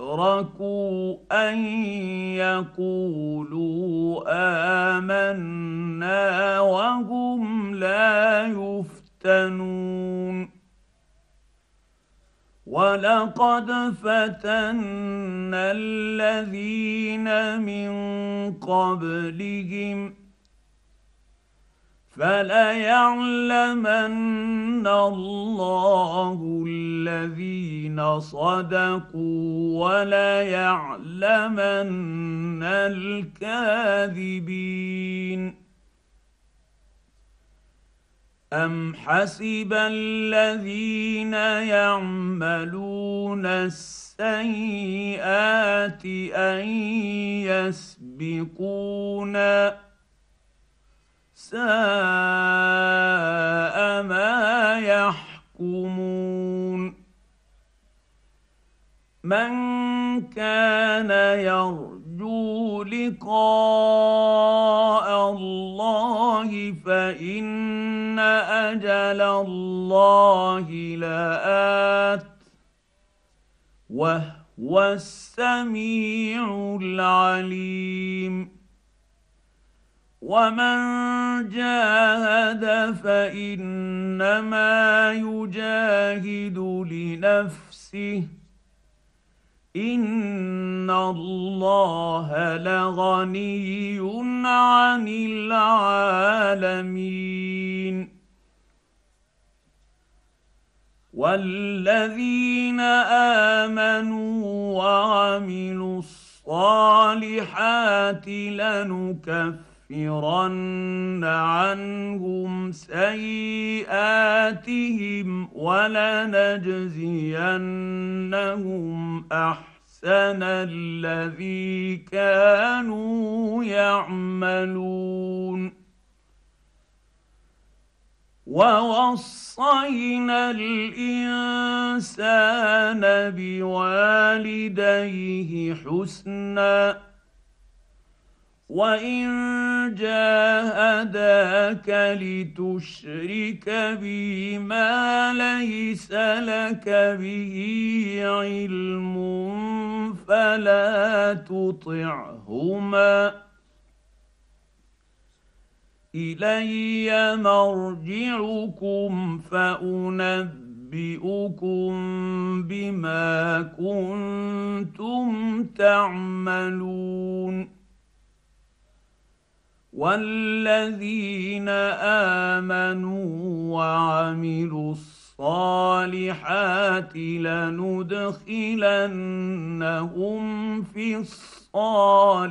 يتركوا أن يقولوا آمنا وهم لا يفتنون. ولقد فتنا الذين من قبلهم فليعلمن الله الذين صدقوا وليعلمن الكاذبين ام حسب الذين يعملون السيئات ان يسبقونا ساء ما يحكمون. من كان يرجو لقاء الله فإن أجل الله لآت وهو السميع العليم. ومن جاهد فانما يجاهد لنفسه ان الله لغني عن العالمين والذين امنوا وعملوا الصالحات لنكفر لنكفرن عنهم سيئاتهم ولنجزينهم أحسن الذي كانوا يعملون. ووصينا الإنسان بوالديه حسنا وان جاهداك لتشرك بي ما ليس لك به علم فلا تطعهما الي مرجعكم فانبئكم بما كنتم تعملون والذين امنوا وعملوا الصالحات لندخلنهم في الصالحين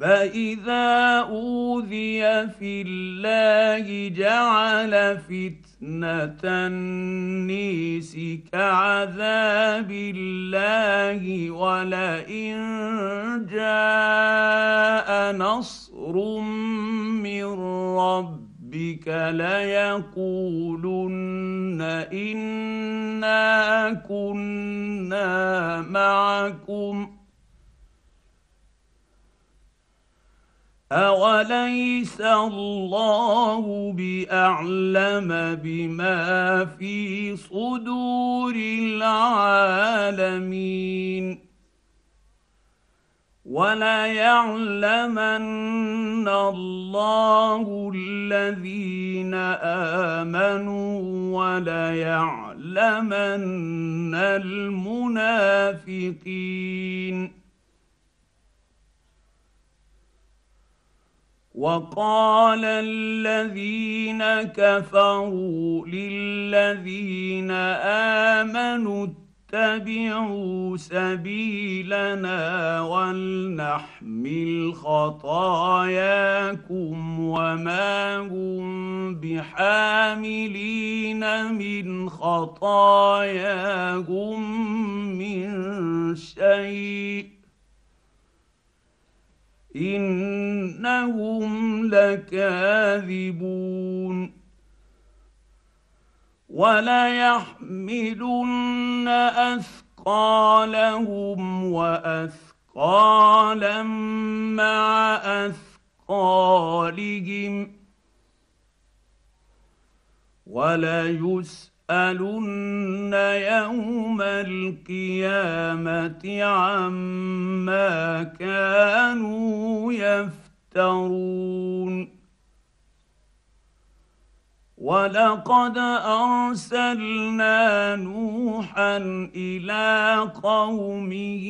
فإذا أوذي في الله جعل فتنة النيس كعذاب الله ولئن جاء نصر من ربك ليقولن إنا كنا معكم اوليس الله باعلم بما في صدور العالمين وليعلمن الله الذين امنوا وليعلمن المنافقين وقال الذين كفروا للذين آمنوا اتبعوا سبيلنا ولنحمل خطاياكم وما هم بحاملين من خطاياهم من شيء إنهم لكاذبون. وليحملن اثقالهم واثقالا مع اثقالهم. وليسألن يسألن يوم القيامة عما كانوا يفترون ولقد ارسلنا نوحا إلى قومه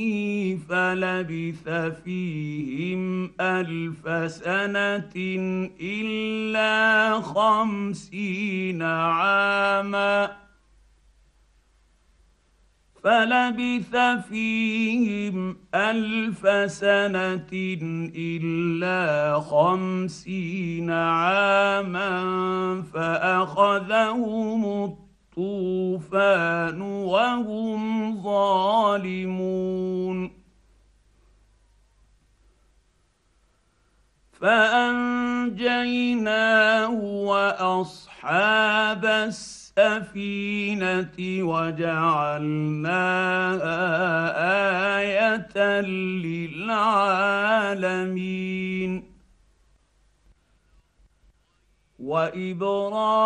فلبث فيهم الف سنه الا خمسين عاما فلبث فيهم ألف سنة إلا خمسين عاما فأخذهم الطوفان وهم ظالمون. فأنجيناه وأصحاب السبيل السفينة وجعلناها آية للعالمين. وإبراهيم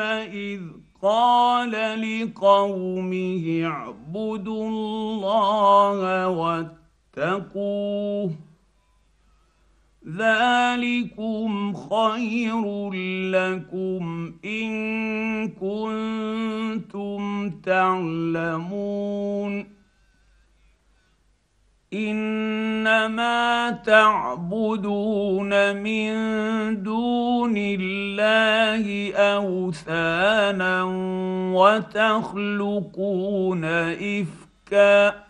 إذ قال لقومه اعبدوا الله واتقوه. ذلكم خير لكم ان كنتم تعلمون انما تعبدون من دون الله اوثانا وتخلقون افكا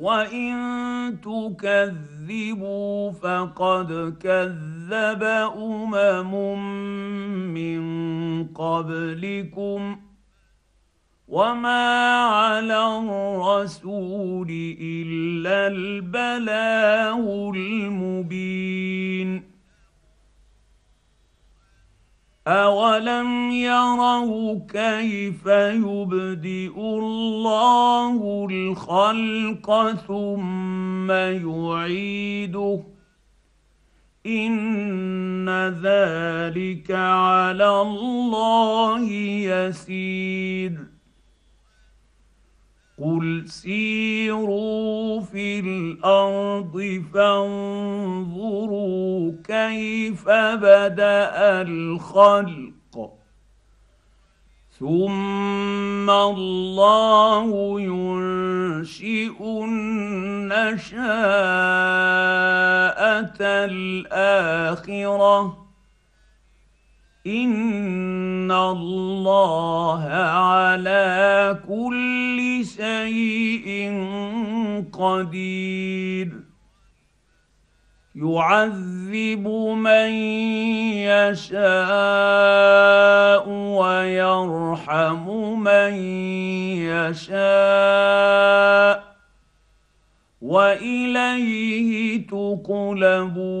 وان تكذبوا فقد كذب امم من قبلكم وما على الرسول الا البلاغ المبين اولم يروا كيف يبدئ الله الخلق ثم يعيده ان ذلك على الله يسير قل سيروا في الأرض فانظروا كيف بدا الخلق ثم الله ينشئ النشاءه الاخره ان الله على كل شيء قدير. يعذب من يشاء ويرحم من يشاء واليه تقلبون.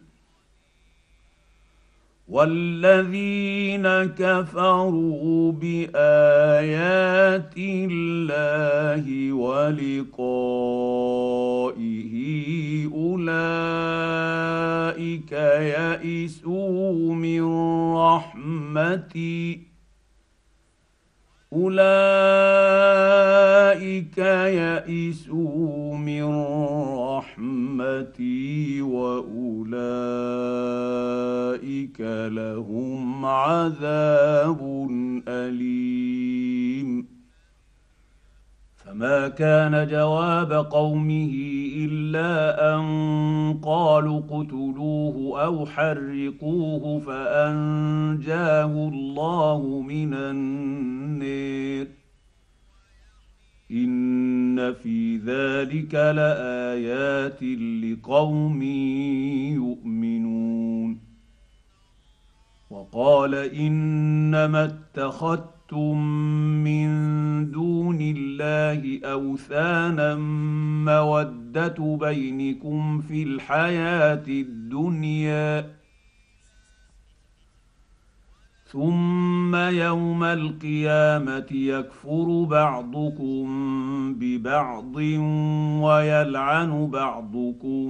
والذين كفروا بايات الله ولقائه اولئك يئسوا من رحمتي أولئك يئسوا من رحمتي وأولئك لهم عذاب أليم. فما كان جواب قومه الا ان قالوا اقتلوه أو حرقوه فانجاه الله من النير ان في ذلك لايات لقوم يؤمنون وقال انما اتخذت اتخذتم من دون الله أوثانا مودة بينكم في الحياة الدنيا. ثم يوم القيامه يكفر بعضكم ببعض ويلعن بعضكم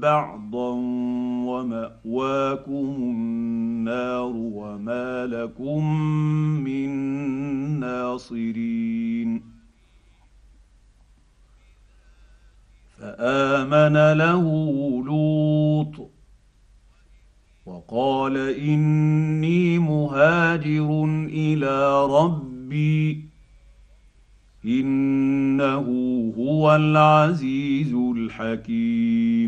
بعضا وماواكم النار وما لكم من ناصرين فامن له لوط وقال إني مهاجر إلى ربي إنه هو العزيز الحكيم.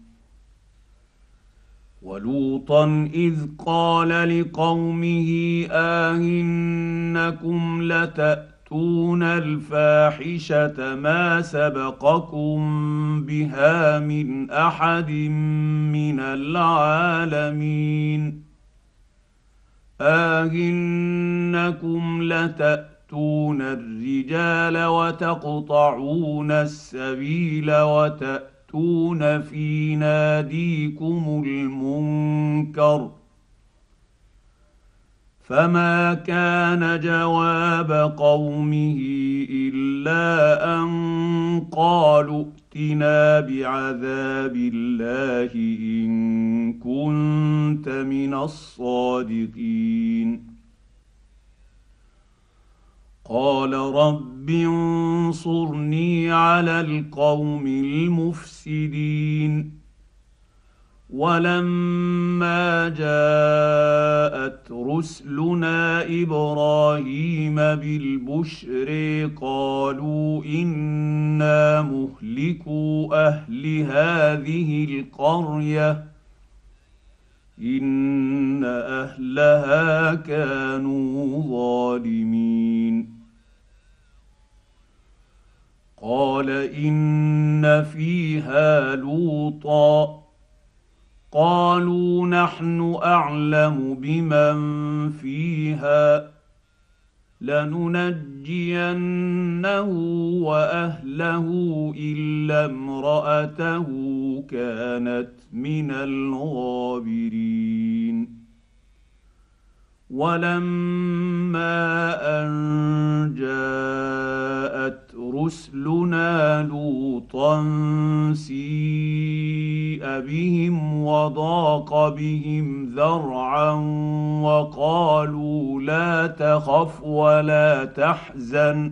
ولوطا اذ قال لقومه اهنكم لتاتون الفاحشه ما سبقكم بها من احد من العالمين اهنكم لتاتون الرجال وتقطعون السبيل وتاتون تاتون في ناديكم المنكر فما كان جواب قومه الا ان قالوا ائتنا بعذاب الله ان كنت من الصادقين قال رب انصرني على القوم المفسدين. ولما جاءت رسلنا إبراهيم بالبشر قالوا إنا مهلكوا أهل هذه القرية. إن أهلها كانوا ظالمين. قال إن فيها لوطا. قالوا نحن أعلم بمن فيها. لننجينه وأهله إلا امرأته كانت من الغابرين. ولما أن جاءت رسلنا لوطا سيء بهم وضاق بهم ذرعا وقالوا لا تخف ولا تحزن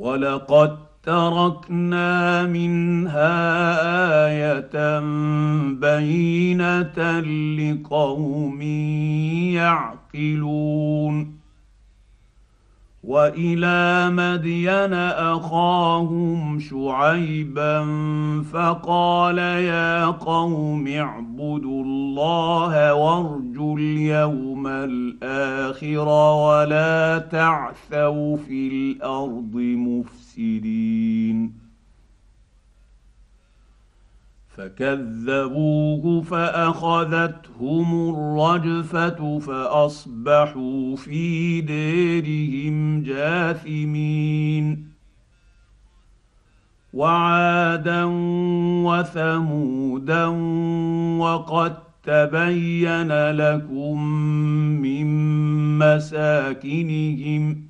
ولقد تركنا منها آية بينة لقوم يعقلون. وإلى مدين أخاهم شعيبا فقال يا قوم اعبدوا الله وارجوا اليوم الآخر ولا تعثوا في الأرض مفسدين. فكذبوه فأخذتهم الرجفة فأصبحوا في ديرهم جاثمين. وعادا وثمودا وقد تبين لكم من مساكنهم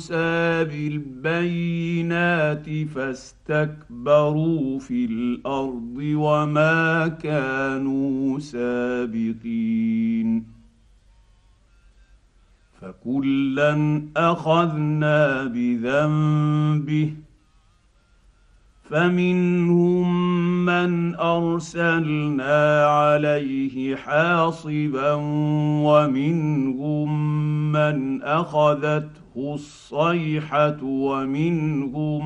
موسى بالبينات فاستكبروا في الأرض وما كانوا سابقين. فكلا أخذنا بذنبه فمنهم من أرسلنا عليه حاصبا ومنهم من أخذته الصيحة ومنهم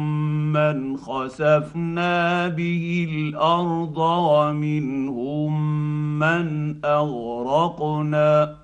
من خسفنا به الأرض ومنهم من أغرقنا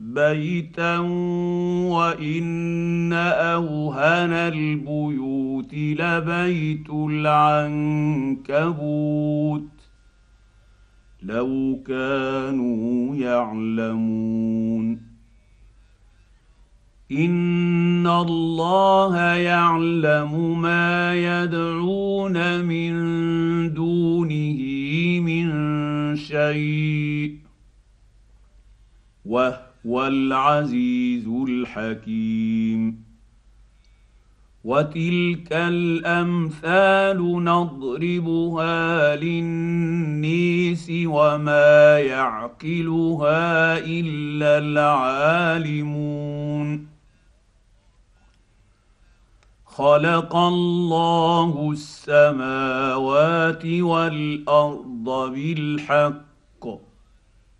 بيتا وإن أوهن البيوت لبيت العنكبوت لو كانوا يعلمون إن الله يعلم ما يدعون من دونه من شيء وهو العزيز الحكيم. وتلك الأمثال نضربها للنيس وما يعقلها إلا العالمون. خلق الله السماوات والأرض بالحق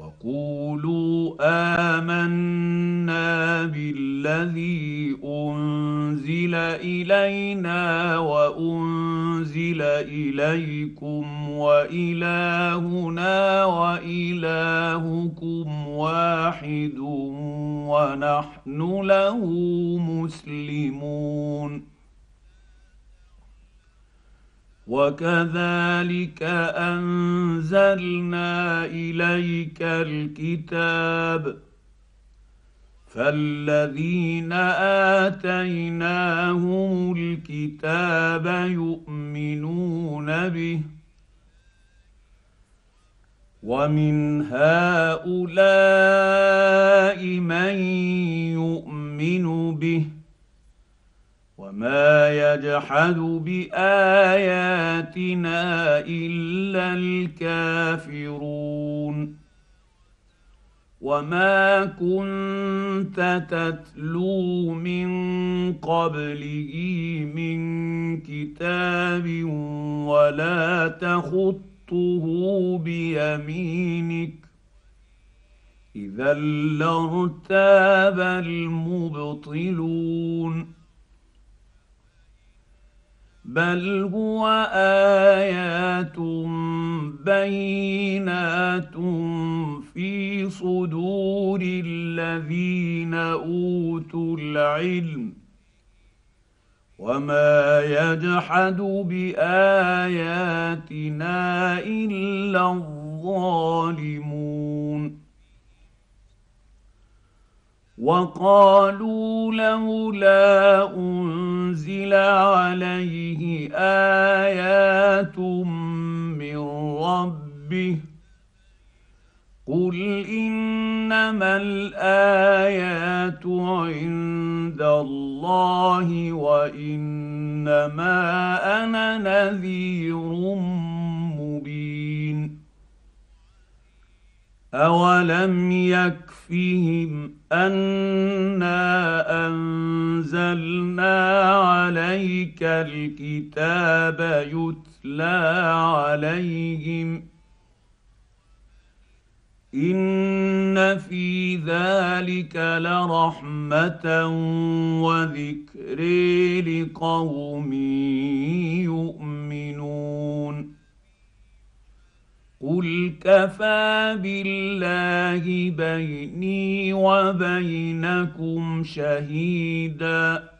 وقولوا آمنا بالذي أنزل إلينا وأنزل إليكم وإلهنا وإلهكم واحد ونحن له مسلمون وكذلك أنزلنا إليك الكتاب فالذين آتيناهم الكتاب يؤمنون به ومن هؤلاء من يؤمن به وما يجحد باياتنا الا الكافرون وما كنت تتلو من قبله من كتاب ولا تخطه بيمينك اذا لارتاب المبطلون بل هو ايات بينات في صدور الذين اوتوا العلم وما يجحد باياتنا الا الظالمون وقالوا لولا أنزل عليه آيات من ربه قل إنما الآيات عند الله وإنما أنا نذير مبين أولم يكفهم أنا أنزلنا عليك الكتاب يتلى عليهم إن في ذلك لرحمة وذكر لقوم يؤمنون قل كفى بالله بيني وبينكم شهيدا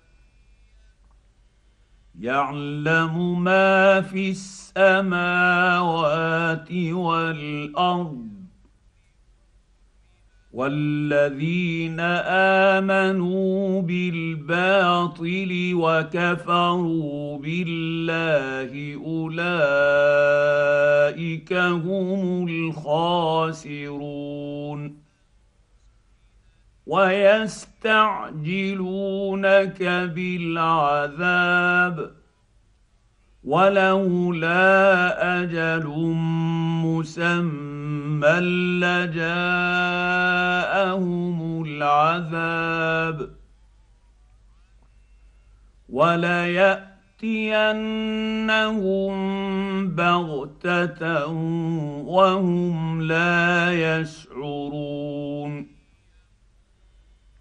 يعلم ما في السماوات والارض والذين امنوا بالباطل وكفروا بالله اولئك هم الخاسرون ويستعجلونك بالعذاب ولولا أجل مسمى لجاءهم العذاب وليأتينهم بغتة وهم لا يشعرون.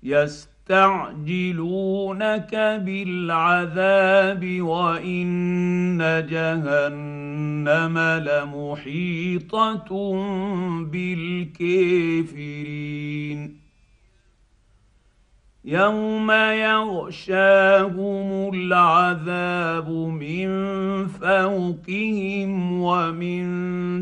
يست يستعجلونك بالعذاب وإن جهنم لمحيطة بالكافرين. يوم يغشاهم العذاب من فوقهم ومن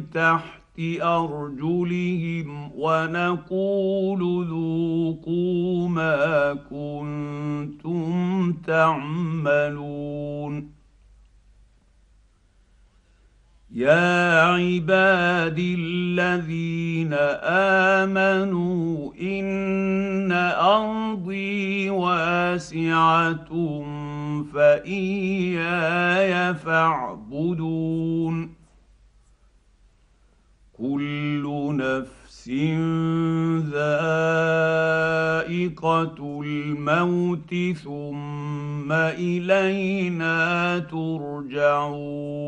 تحت أرجلهم ونقول ذوقوا ما كنتم تعملون. يا عبادي الذين آمنوا إن أرضي واسعة فإياي فاعبدون. كل نفس ذائقة الموت ثم إلينا ترجعون.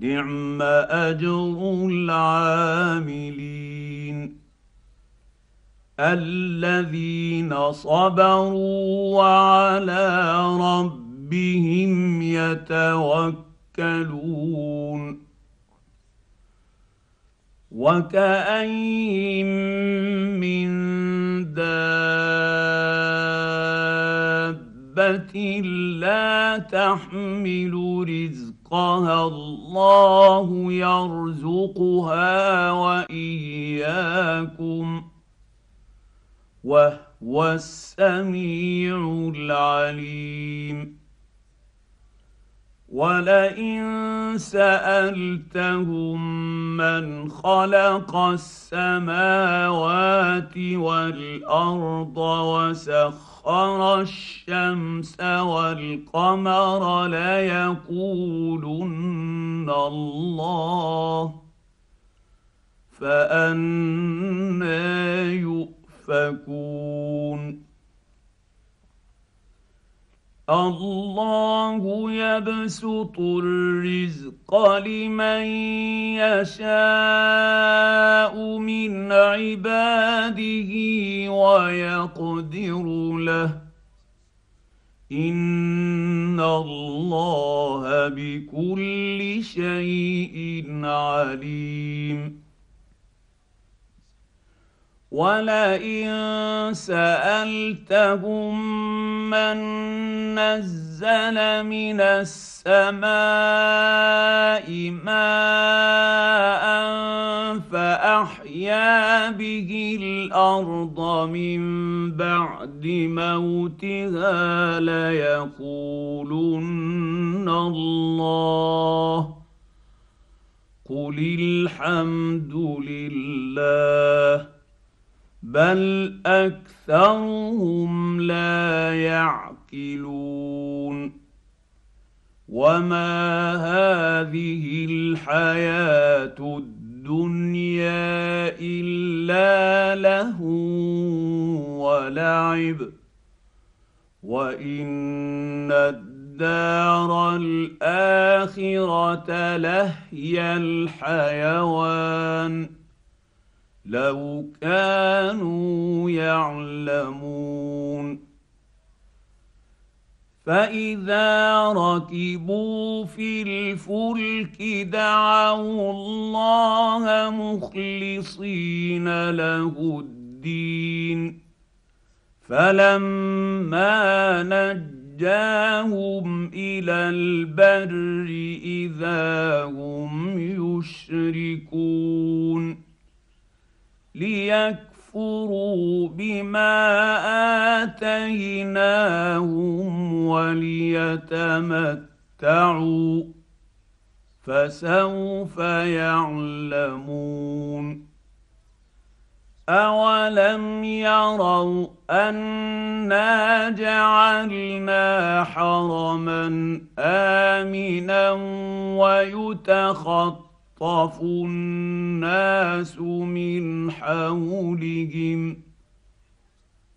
نعم أجر العاملين الذين صبروا وعلى ربهم يتوكلون وكأين من دابة لا تحمل رزقها الله يرزقها واياكم وهو السميع العليم. ولئن سالتهم من خلق السماوات والارض وسخر الشمس والقمر ليقولن الله فانى يؤفكون. الله يبسط الرزق لمن يشاء من عباده ويقدر له. إن الله بكل شيء عليم. ولئن سألتهم من نزل من السماء ماء فأحيا به الأرض من بعد موتها ليقولن الله قل الحمد لله بل اكثرهم لا يعقلون وما هذه الحياة الدنيا الا له ولعب وان الدار الاخره لهي الحيوان لو كانوا يعلمون فاذا ركبوا في الفلك دعوا الله مخلصين له الدين فلما نجاهم إلى البر اذا هم يشركون ليكفروا بما اتيناهم وليتمتعوا فسوف يعلمون اولم يروا انا جعلنا حرما امنا ويتخطى يخطف الناس من حولهم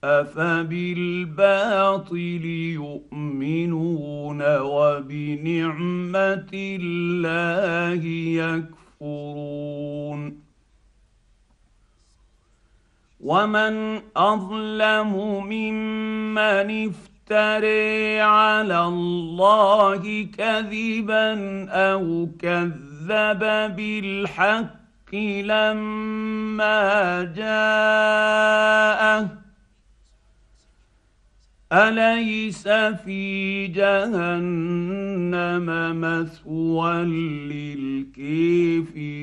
افبالباطل يؤمنون وبنعمه الله يكفرون ومن اظلم ممن افتري على الله كذبا أو كذب كذب بالحق لما جاءه اليس في جهنم مثوى للكافرين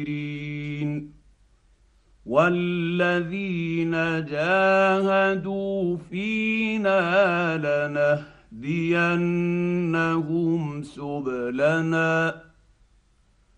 والذين جاهدوا فينا لنهدينهم سبلنا